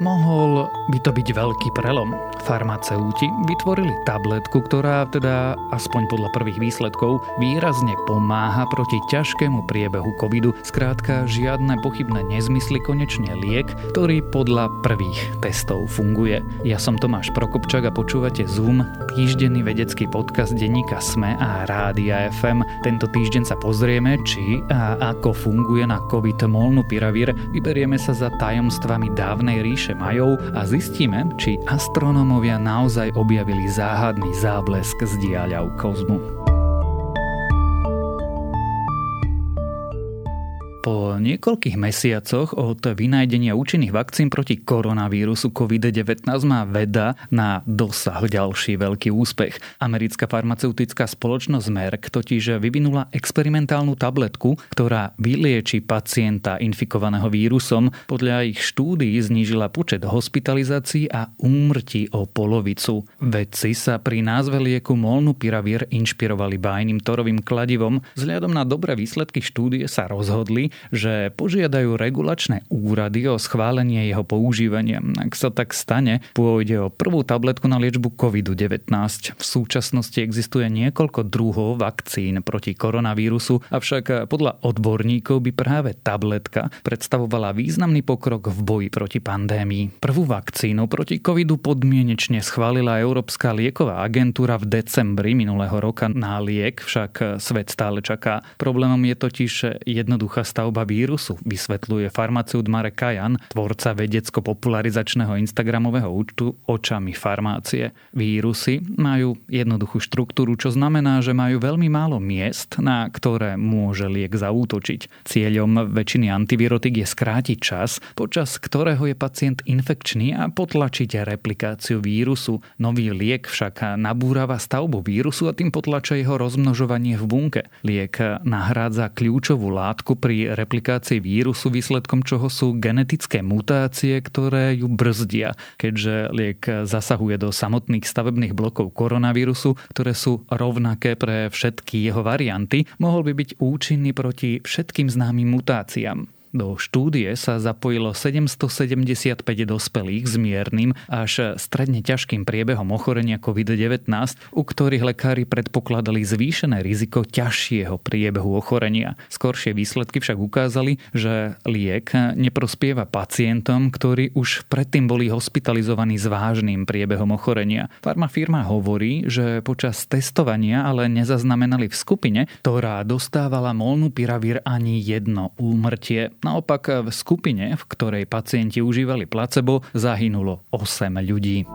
Mohol by to byť veľký prelom. Farmaceuti vytvorili tabletku, ktorá teda, aspoň podľa prvých výsledkov, výrazne pomáha proti ťažkému priebehu covidu. Skrátka, žiadne pochybné nezmysly, konečne liek, ktorý podľa prvých testov funguje. Ja som Tomáš Prokopčak a počúvate Zoom, týždenný vedecký podcast denníka SME a Rádia FM. Tento týždeň sa pozrieme, či a ako funguje na COVID molnupiravir. Vyberieme sa za tajomstvami dávnej ríše ríše Majov a zistíme, či astronómovia naozaj objavili záhadný záblesk z diaľav kozmu. Po niekoľkých mesiacoch od vynájdenia účinných vakcín proti koronavírusu COVID-19 má veda na dosah ďalší veľký úspech. Americká farmaceutická spoločnosť Merck totiž vyvinula experimentálnu tabletku, ktorá vylieči pacienta infikovaného vírusom. Podľa ich štúdií znížila počet hospitalizácií a úmrtí o polovicu. Vedci sa pri názve lieku Molnupiravir inšpirovali bajným torovým kladivom. Vzhľadom na dobré výsledky štúdie sa rozhodli, že požiadajú regulačné úrady o schválenie jeho používania. Ak sa tak stane, pôjde o prvú tabletku na liečbu COVID-19. V súčasnosti existuje niekoľko druhov vakcín proti koronavírusu, avšak podľa odborníkov by práve tabletka predstavovala významný pokrok v boji proti pandémii. Prvú vakcínu proti covidu podmienečne schválila Európska lieková agentúra v decembri minulého roka na liek, však svet stále čaká. Problémom je totiž jednoduchá stavba vírusu, vysvetľuje farmaceut Marek Kajan, tvorca vedecko-popularizačného Instagramového účtu očami farmácie. Vírusy majú jednoduchú štruktúru, čo znamená, že majú veľmi málo miest, na ktoré môže liek zaútočiť. Cieľom väčšiny antivirotik je skrátiť čas, počas ktorého je pacient infekčný a potlačiť replikáciu vírusu. Nový liek však nabúrava stavbu vírusu a tým potlača jeho rozmnožovanie v bunke. Liek nahrádza kľúčovú látku pri replikácii vírusu, výsledkom čoho sú genetické mutácie, ktoré ju brzdia, keďže liek zasahuje do samotných stavebných blokov koronavírusu, ktoré sú rovnaké pre všetky jeho varianty, mohol by byť účinný proti všetkým známym mutáciám. Do štúdie sa zapojilo 775 dospelých s miernym až stredne ťažkým priebehom ochorenia COVID-19, u ktorých lekári predpokladali zvýšené riziko ťažšieho priebehu ochorenia. Skoršie výsledky však ukázali, že liek neprospieva pacientom, ktorí už predtým boli hospitalizovaní s vážnym priebehom ochorenia. Farmafirma hovorí, že počas testovania ale nezaznamenali v skupine, ktorá dostávala molnupiravír ani jedno úmrtie. Naopak v skupine, v ktorej pacienti užívali placebo, zahynulo 8 ľudí.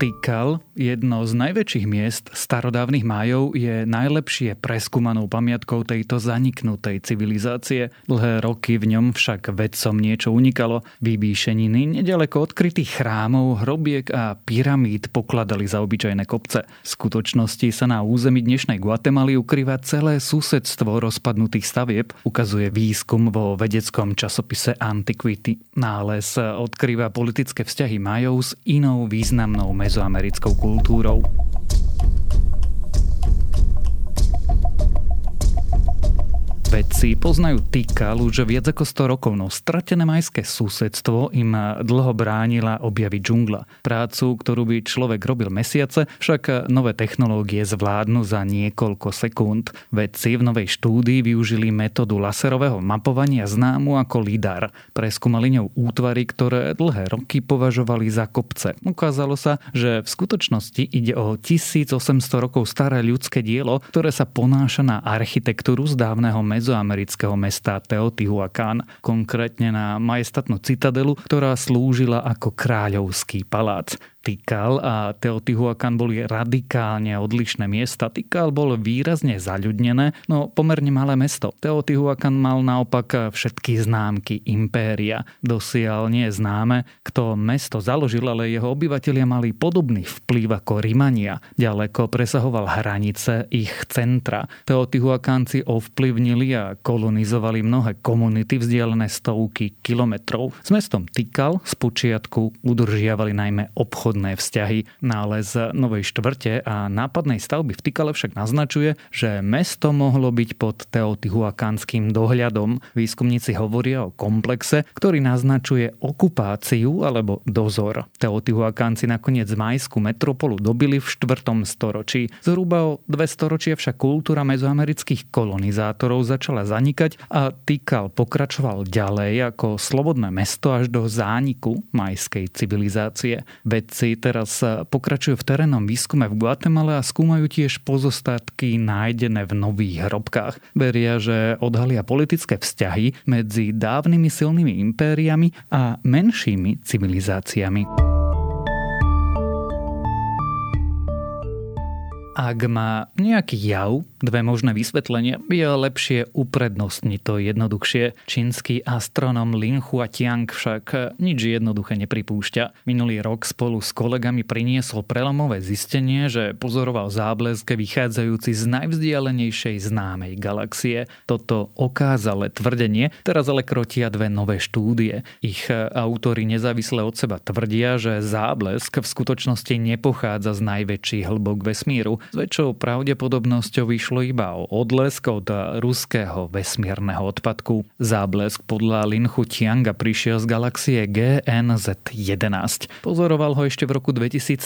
Tikal, jedno z najväčších miest starodávnych májov, je najlepšie preskúmanou pamiatkou tejto zaniknutej civilizácie. Dlhé roky v ňom však vedcom niečo unikalo. Vybíšeniny, nedaleko odkrytých chrámov, hrobiek a pyramíd pokladali za obyčajné kopce. V skutočnosti sa na území dnešnej Guatemaly ukrýva celé susedstvo rozpadnutých stavieb, ukazuje výskum vo vedeckom časopise Antiquity. Nález odkrýva politické vzťahy Majov s inou významnou mezoamerickou cultural. Vedci poznajú Tikal už viac ako 100 rokov, no stratené majské susedstvo im dlho bránila objaviť džungla. Prácu, ktorú by človek robil mesiace, však nové technológie zvládnu za niekoľko sekúnd. Vedci v novej štúdii využili metódu laserového mapovania známu ako LIDAR. Preskúmali ňou útvary, ktoré dlhé roky považovali za kopce. Ukázalo sa, že v skutočnosti ide o 1800 rokov staré ľudské dielo, ktoré sa ponáša na architektúru z dávneho mezoamerického mesta Teotihuacán, konkrétne na majestatnú citadelu, ktorá slúžila ako kráľovský palác. Tikal a Teotihuacan boli radikálne odlišné miesta. Tikal bol výrazne zaľudnené, no pomerne malé mesto. Teotihuacan mal naopak všetky známky impéria. Dosiaľ nie je známe, kto mesto založil, ale jeho obyvatelia mali podobný vplyv ako Rimania. Ďaleko presahoval hranice ich centra. Teotihuacanci ovplyvnili a kolonizovali mnohé komunity vzdialené stovky kilometrov. S mestom Tikal z počiatku udržiavali najmä obchod obchodné vzťahy. Nález novej štvrte a nápadnej stavby v Tikale však naznačuje, že mesto mohlo byť pod teotihuakanským dohľadom. Výskumníci hovoria o komplexe, ktorý naznačuje okupáciu alebo dozor. Teotihuakanci nakoniec majskú metropolu dobili v 4. storočí. Zhruba o dve storočia však kultúra mezoamerických kolonizátorov začala zanikať a Tikal pokračoval ďalej ako slobodné mesto až do zániku majskej civilizácie. Vedci teraz pokračujú v terénnom výskume v Guatemala a skúmajú tiež pozostatky nájdené v nových hrobkách. Veria, že odhalia politické vzťahy medzi dávnymi silnými impériami a menšími civilizáciami. Ak má nejaký jav, dve možné vysvetlenia, je lepšie uprednostniť to jednoduchšie. Čínsky astronom Lin Tiang však nič jednoduché nepripúšťa. Minulý rok spolu s kolegami priniesol prelomové zistenie, že pozoroval záblesk vychádzajúci z najvzdialenejšej známej galaxie. Toto okázale tvrdenie teraz ale krotia dve nové štúdie. Ich autory nezávisle od seba tvrdia, že záblesk v skutočnosti nepochádza z najväčších hĺbok vesmíru, s väčšou pravdepodobnosťou vyšlo iba o odlesk od ruského vesmírneho odpadku. Záblesk podľa Linchu Tianga prišiel z galaxie GNZ-11. Pozoroval ho ešte v roku 2017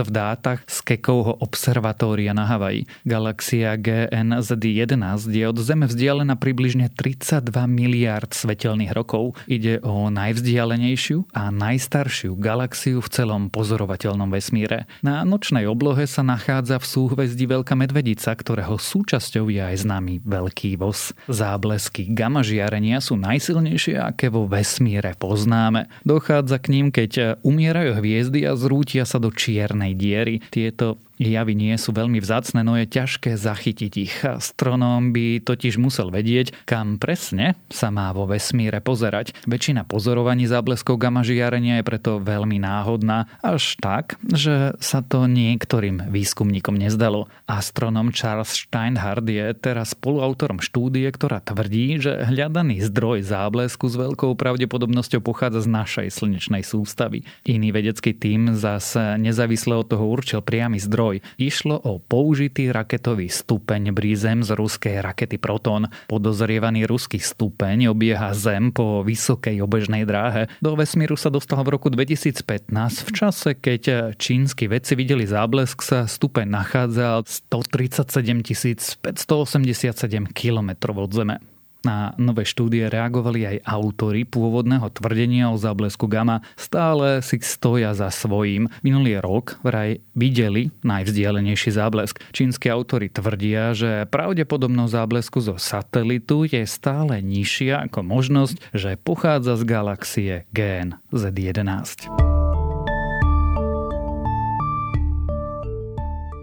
v dátach z Kekovho observatória na Havaji. Galaxia GNZ-11 je od Zeme vzdialená približne 32 miliárd svetelných rokov. Ide o najvzdialenejšiu a najstaršiu galaxiu v celom pozorovateľnom vesmíre. Na nočnej oblohe sa nachádza v súhvezdí Veľká medvedica, ktorého súčasťou je aj známy Veľký voz. Záblesky gamma žiarenia sú najsilnejšie, aké vo vesmíre poznáme. Dochádza k ním, keď umierajú hviezdy a zrútia sa do čiernej diery. Tieto javy nie sú veľmi vzácne, no je ťažké zachytiť ich. Astronóm by totiž musel vedieť, kam presne sa má vo vesmíre pozerať. Väčšina pozorovaní zábleskov gamma žiarenia je preto veľmi náhodná, až tak, že sa to niektorým výskumníkom nezdalo. Astronom Charles Steinhardt je teraz spoluautorom štúdie, ktorá tvrdí, že hľadaný zdroj záblesku s veľkou pravdepodobnosťou pochádza z našej slnečnej sústavy. Iný vedecký tím zase nezávisle od toho určil priamy zdroj zdroj. Išlo o použitý raketový stupeň Brizem z ruskej rakety Proton. Podozrievaný ruský stupeň obieha Zem po vysokej obežnej dráhe. Do vesmíru sa dostal v roku 2015 v čase, keď čínsky vedci videli záblesk sa stupeň nachádzal 137 587 km od Zeme. Na nové štúdie reagovali aj autory pôvodného tvrdenia o záblesku gamma. Stále si stoja za svojím. Minulý rok vraj videli najvzdialenejší záblesk. Čínsky autory tvrdia, že pravdepodobnosť záblesku zo satelitu je stále nižšia ako možnosť, že pochádza z galaxie GN Z11.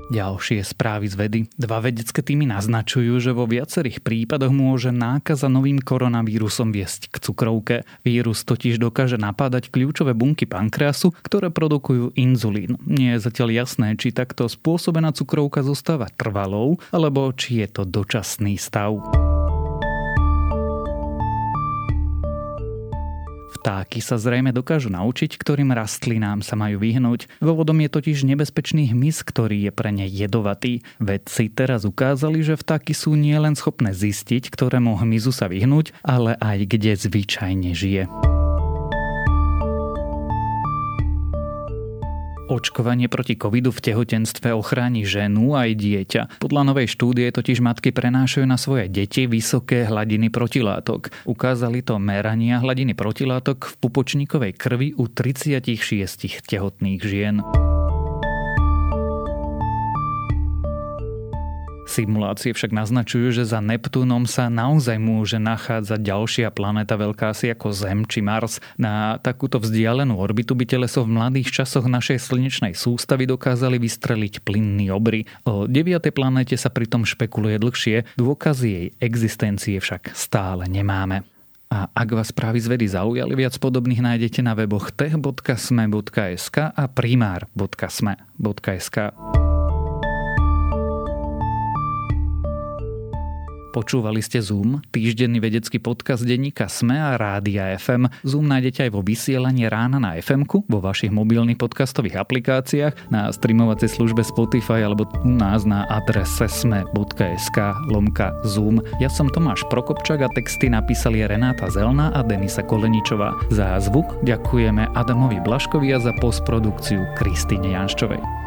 Ďalšie správy z vedy. Dva vedecké týmy naznačujú, že vo viacerých prípadoch môže nákaza novým koronavírusom viesť k cukrovke. Vírus totiž dokáže napádať kľúčové bunky pankreasu, ktoré produkujú inzulín. Nie je zatiaľ jasné, či takto spôsobená cukrovka zostáva trvalou, alebo či je to dočasný stav. Vtáky sa zrejme dokážu naučiť, ktorým rastlinám sa majú vyhnúť. Dôvodom je totiž nebezpečný hmyz, ktorý je pre ne jedovatý. Vedci teraz ukázali, že vtáky sú nielen schopné zistiť, ktorému hmyzu sa vyhnúť, ale aj kde zvyčajne žije. Očkovanie proti covidu v tehotenstve ochráni ženu aj dieťa. Podľa novej štúdie totiž matky prenášajú na svoje deti vysoké hladiny protilátok. Ukázali to merania hladiny protilátok v pupočníkovej krvi u 36 tehotných žien. Simulácie však naznačujú, že za Neptúnom sa naozaj môže nachádzať ďalšia planéta veľká asi ako Zem či Mars. Na takúto vzdialenú orbitu by teleso v mladých časoch našej slnečnej sústavy dokázali vystreliť plynný obry. O deviatej planéte sa pritom špekuluje dlhšie, dôkazy jej existencie však stále nemáme. A ak vás správy z vedy zaujali, viac podobných nájdete na weboch tech.sme.sk a primár.sme.sk. Počúvali ste Zoom, týždenný vedecký podcast denníka SME a Rádia FM. Zoom nájdete aj vo vysielaní rána na fm vo vašich mobilných podcastových aplikáciách, na streamovacej službe Spotify alebo u nás na adrese sme.sk lomka Zoom. Ja som Tomáš Prokopčak a texty napísali Renáta Zelná a Denisa Koleničová. Za zvuk ďakujeme Adamovi Blaškovi a za postprodukciu Kristýne Janščovej.